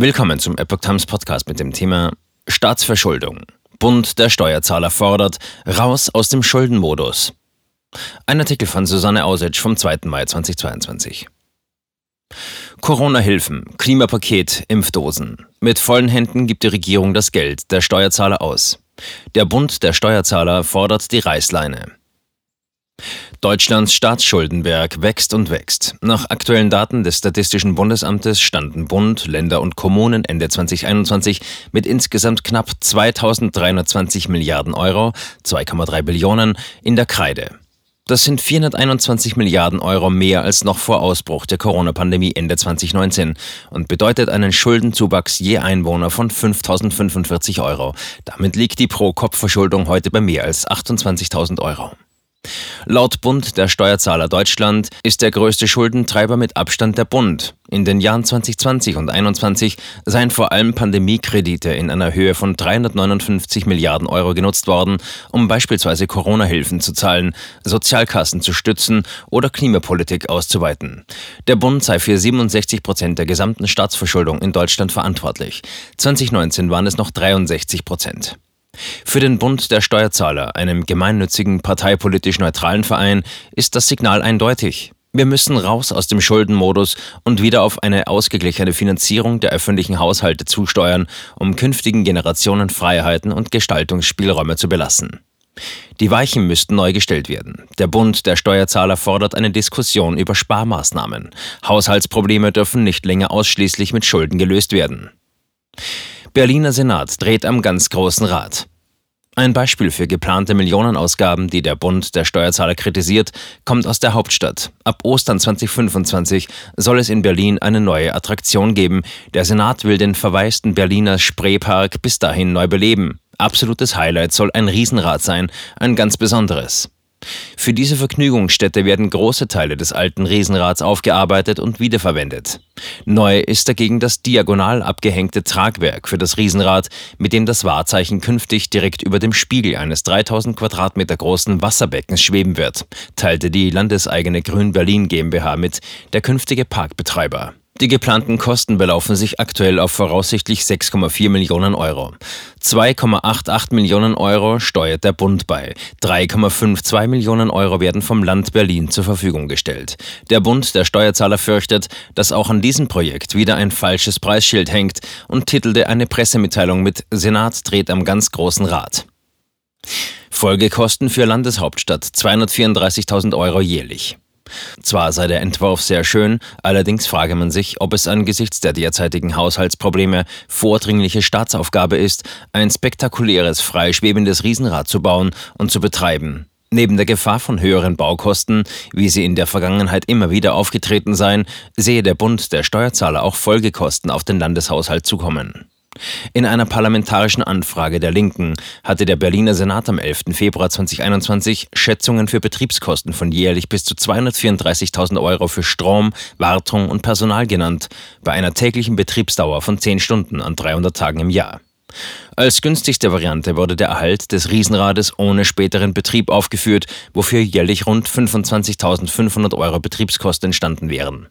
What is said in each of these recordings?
Willkommen zum Epoch Times Podcast mit dem Thema Staatsverschuldung. Bund der Steuerzahler fordert raus aus dem Schuldenmodus. Ein Artikel von Susanne Ausitsch vom 2. Mai 2022. Corona-Hilfen, Klimapaket, Impfdosen. Mit vollen Händen gibt die Regierung das Geld der Steuerzahler aus. Der Bund der Steuerzahler fordert die Reißleine. Deutschlands Staatsschuldenberg wächst und wächst. Nach aktuellen Daten des Statistischen Bundesamtes standen Bund, Länder und Kommunen Ende 2021 mit insgesamt knapp 2320 Milliarden Euro, 2,3 Billionen, in der Kreide. Das sind 421 Milliarden Euro mehr als noch vor Ausbruch der Corona-Pandemie Ende 2019 und bedeutet einen Schuldenzuwachs je Einwohner von 5.045 Euro. Damit liegt die Pro-Kopf-Verschuldung heute bei mehr als 28.000 Euro. Laut Bund der Steuerzahler Deutschland ist der größte Schuldentreiber mit Abstand der Bund. In den Jahren 2020 und 2021 seien vor allem Pandemiekredite in einer Höhe von 359 Milliarden Euro genutzt worden, um beispielsweise Corona-Hilfen zu zahlen, Sozialkassen zu stützen oder Klimapolitik auszuweiten. Der Bund sei für 67 Prozent der gesamten Staatsverschuldung in Deutschland verantwortlich. 2019 waren es noch 63 Prozent. Für den Bund der Steuerzahler, einem gemeinnützigen, parteipolitisch neutralen Verein, ist das Signal eindeutig. Wir müssen raus aus dem Schuldenmodus und wieder auf eine ausgeglichene Finanzierung der öffentlichen Haushalte zusteuern, um künftigen Generationen Freiheiten und Gestaltungsspielräume zu belassen. Die Weichen müssten neu gestellt werden. Der Bund der Steuerzahler fordert eine Diskussion über Sparmaßnahmen. Haushaltsprobleme dürfen nicht länger ausschließlich mit Schulden gelöst werden. Berliner Senat dreht am ganz großen Rad. Ein Beispiel für geplante Millionenausgaben, die der Bund der Steuerzahler kritisiert, kommt aus der Hauptstadt. Ab Ostern 2025 soll es in Berlin eine neue Attraktion geben. Der Senat will den verwaisten Berliner Spreepark bis dahin neu beleben. Absolutes Highlight soll ein Riesenrad sein, ein ganz besonderes. Für diese Vergnügungsstätte werden große Teile des alten Riesenrads aufgearbeitet und wiederverwendet. Neu ist dagegen das diagonal abgehängte Tragwerk für das Riesenrad, mit dem das Wahrzeichen künftig direkt über dem Spiegel eines 3000 Quadratmeter großen Wasserbeckens schweben wird, teilte die landeseigene Grün Berlin GmbH mit, der künftige Parkbetreiber. Die geplanten Kosten belaufen sich aktuell auf voraussichtlich 6,4 Millionen Euro. 2,88 Millionen Euro steuert der Bund bei. 3,52 Millionen Euro werden vom Land Berlin zur Verfügung gestellt. Der Bund der Steuerzahler fürchtet, dass auch an diesem Projekt wieder ein falsches Preisschild hängt und titelte eine Pressemitteilung mit Senat dreht am ganz großen Rad. Folgekosten für Landeshauptstadt 234.000 Euro jährlich. Zwar sei der Entwurf sehr schön, allerdings frage man sich, ob es angesichts der derzeitigen Haushaltsprobleme vordringliche Staatsaufgabe ist, ein spektakuläres, freischwebendes Riesenrad zu bauen und zu betreiben. Neben der Gefahr von höheren Baukosten, wie sie in der Vergangenheit immer wieder aufgetreten seien, sehe der Bund der Steuerzahler auch Folgekosten auf den Landeshaushalt zukommen. In einer parlamentarischen Anfrage der Linken hatte der Berliner Senat am 11. Februar 2021 Schätzungen für Betriebskosten von jährlich bis zu 234.000 Euro für Strom, Wartung und Personal genannt, bei einer täglichen Betriebsdauer von 10 Stunden an 300 Tagen im Jahr. Als günstigste Variante wurde der Erhalt des Riesenrades ohne späteren Betrieb aufgeführt, wofür jährlich rund 25.500 Euro Betriebskosten entstanden wären.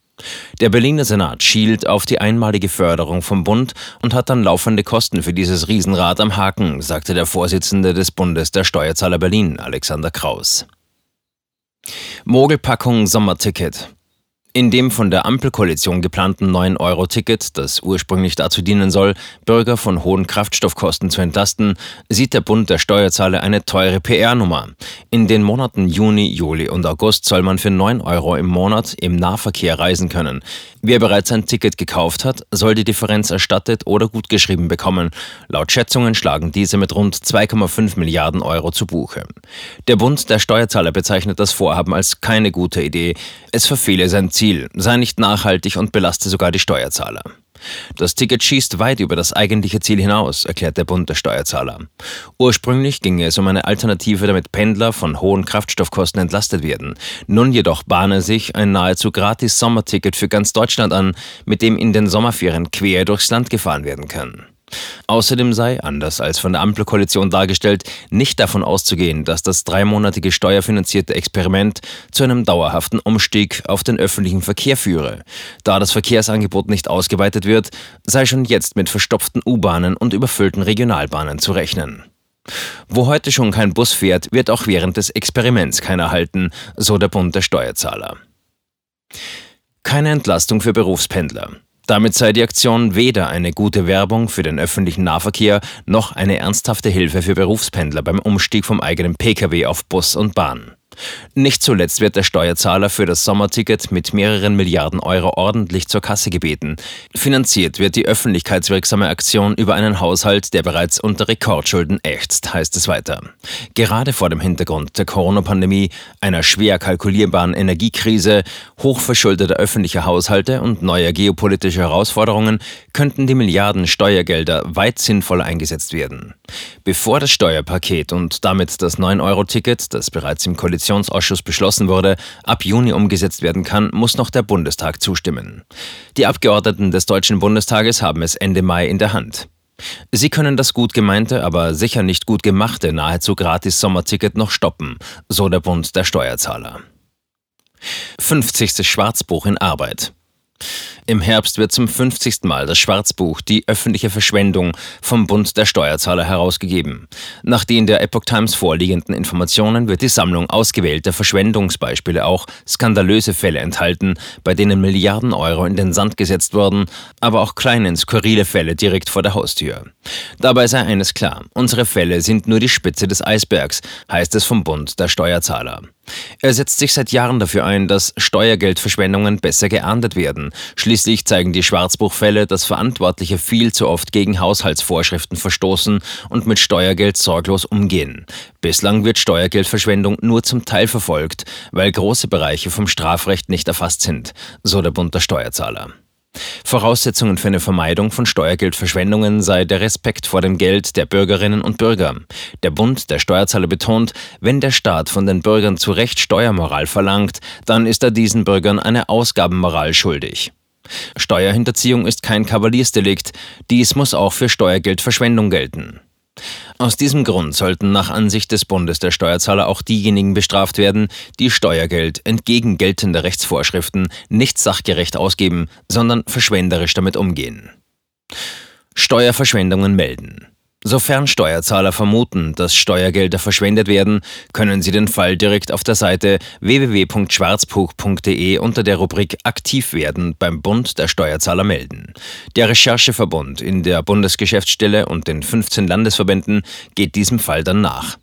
Der Berliner Senat schielt auf die einmalige Förderung vom Bund und hat dann laufende Kosten für dieses Riesenrad am Haken, sagte der Vorsitzende des Bundes der Steuerzahler Berlin, Alexander Kraus. Mogelpackung Sommerticket. In dem von der Ampelkoalition geplanten 9-Euro-Ticket, das ursprünglich dazu dienen soll, Bürger von hohen Kraftstoffkosten zu entlasten, sieht der Bund der Steuerzahler eine teure PR-Nummer. In den Monaten Juni, Juli und August soll man für 9 Euro im Monat im Nahverkehr reisen können. Wer bereits ein Ticket gekauft hat, soll die Differenz erstattet oder gutgeschrieben bekommen. Laut Schätzungen schlagen diese mit rund 2,5 Milliarden Euro zu Buche. Der Bund der Steuerzahler bezeichnet das Vorhaben als keine gute Idee. Es verfehle sein Ziel Ziel, sei nicht nachhaltig und belaste sogar die Steuerzahler. Das Ticket schießt weit über das eigentliche Ziel hinaus, erklärt der Bund der Steuerzahler. Ursprünglich ginge es um eine Alternative, damit Pendler von hohen Kraftstoffkosten entlastet werden. Nun jedoch bahne sich ein nahezu gratis Sommerticket für ganz Deutschland an, mit dem in den Sommerferien quer durchs Land gefahren werden kann. Außerdem sei, anders als von der Ampelkoalition dargestellt, nicht davon auszugehen, dass das dreimonatige steuerfinanzierte Experiment zu einem dauerhaften Umstieg auf den öffentlichen Verkehr führe. Da das Verkehrsangebot nicht ausgeweitet wird, sei schon jetzt mit verstopften U-Bahnen und überfüllten Regionalbahnen zu rechnen. Wo heute schon kein Bus fährt, wird auch während des Experiments keiner halten, so der Bund der Steuerzahler. Keine Entlastung für Berufspendler. Damit sei die Aktion weder eine gute Werbung für den öffentlichen Nahverkehr noch eine ernsthafte Hilfe für Berufspendler beim Umstieg vom eigenen Pkw auf Bus und Bahn. Nicht zuletzt wird der Steuerzahler für das Sommerticket mit mehreren Milliarden Euro ordentlich zur Kasse gebeten. Finanziert wird die öffentlichkeitswirksame Aktion über einen Haushalt, der bereits unter Rekordschulden ächzt, heißt es weiter. Gerade vor dem Hintergrund der Corona-Pandemie, einer schwer kalkulierbaren Energiekrise, hochverschuldeter öffentlicher Haushalte und neuer geopolitischer Herausforderungen könnten die Milliarden Steuergelder weit sinnvoller eingesetzt werden. Bevor das Steuerpaket und damit das 9-Euro-Ticket, das bereits im Koalition Koalitionsausschuss beschlossen wurde, ab Juni umgesetzt werden kann, muss noch der Bundestag zustimmen. Die Abgeordneten des Deutschen Bundestages haben es Ende Mai in der Hand. Sie können das gut gemeinte, aber sicher nicht gut gemachte nahezu gratis Sommerticket noch stoppen, so der Bund der Steuerzahler. 50. Schwarzbuch in Arbeit. Im Herbst wird zum 50. Mal das Schwarzbuch Die öffentliche Verschwendung vom Bund der Steuerzahler herausgegeben. Nach den der Epoch Times vorliegenden Informationen wird die Sammlung ausgewählter Verschwendungsbeispiele auch skandalöse Fälle enthalten, bei denen Milliarden Euro in den Sand gesetzt wurden, aber auch kleine, skurrile Fälle direkt vor der Haustür. Dabei sei eines klar, unsere Fälle sind nur die Spitze des Eisbergs, heißt es vom Bund der Steuerzahler. Er setzt sich seit Jahren dafür ein, dass Steuergeldverschwendungen besser geahndet werden. Schließlich zeigen die Schwarzbuchfälle, dass Verantwortliche viel zu oft gegen Haushaltsvorschriften verstoßen und mit Steuergeld sorglos umgehen. Bislang wird Steuergeldverschwendung nur zum Teil verfolgt, weil große Bereiche vom Strafrecht nicht erfasst sind, so der Bund der Steuerzahler. Voraussetzungen für eine Vermeidung von Steuergeldverschwendungen sei der Respekt vor dem Geld der Bürgerinnen und Bürger. Der Bund der Steuerzahler betont, wenn der Staat von den Bürgern zu Recht Steuermoral verlangt, dann ist er diesen Bürgern eine Ausgabenmoral schuldig. Steuerhinterziehung ist kein Kavaliersdelikt, dies muss auch für Steuergeldverschwendung gelten. Aus diesem Grund sollten nach Ansicht des Bundes der Steuerzahler auch diejenigen bestraft werden, die Steuergeld entgegen geltender Rechtsvorschriften nicht sachgerecht ausgeben, sondern verschwenderisch damit umgehen. Steuerverschwendungen melden. Sofern Steuerzahler vermuten, dass Steuergelder verschwendet werden, können sie den Fall direkt auf der Seite www.schwarzbuch.de unter der Rubrik Aktiv werden beim Bund der Steuerzahler melden. Der Rechercheverbund in der Bundesgeschäftsstelle und den 15 Landesverbänden geht diesem Fall dann nach.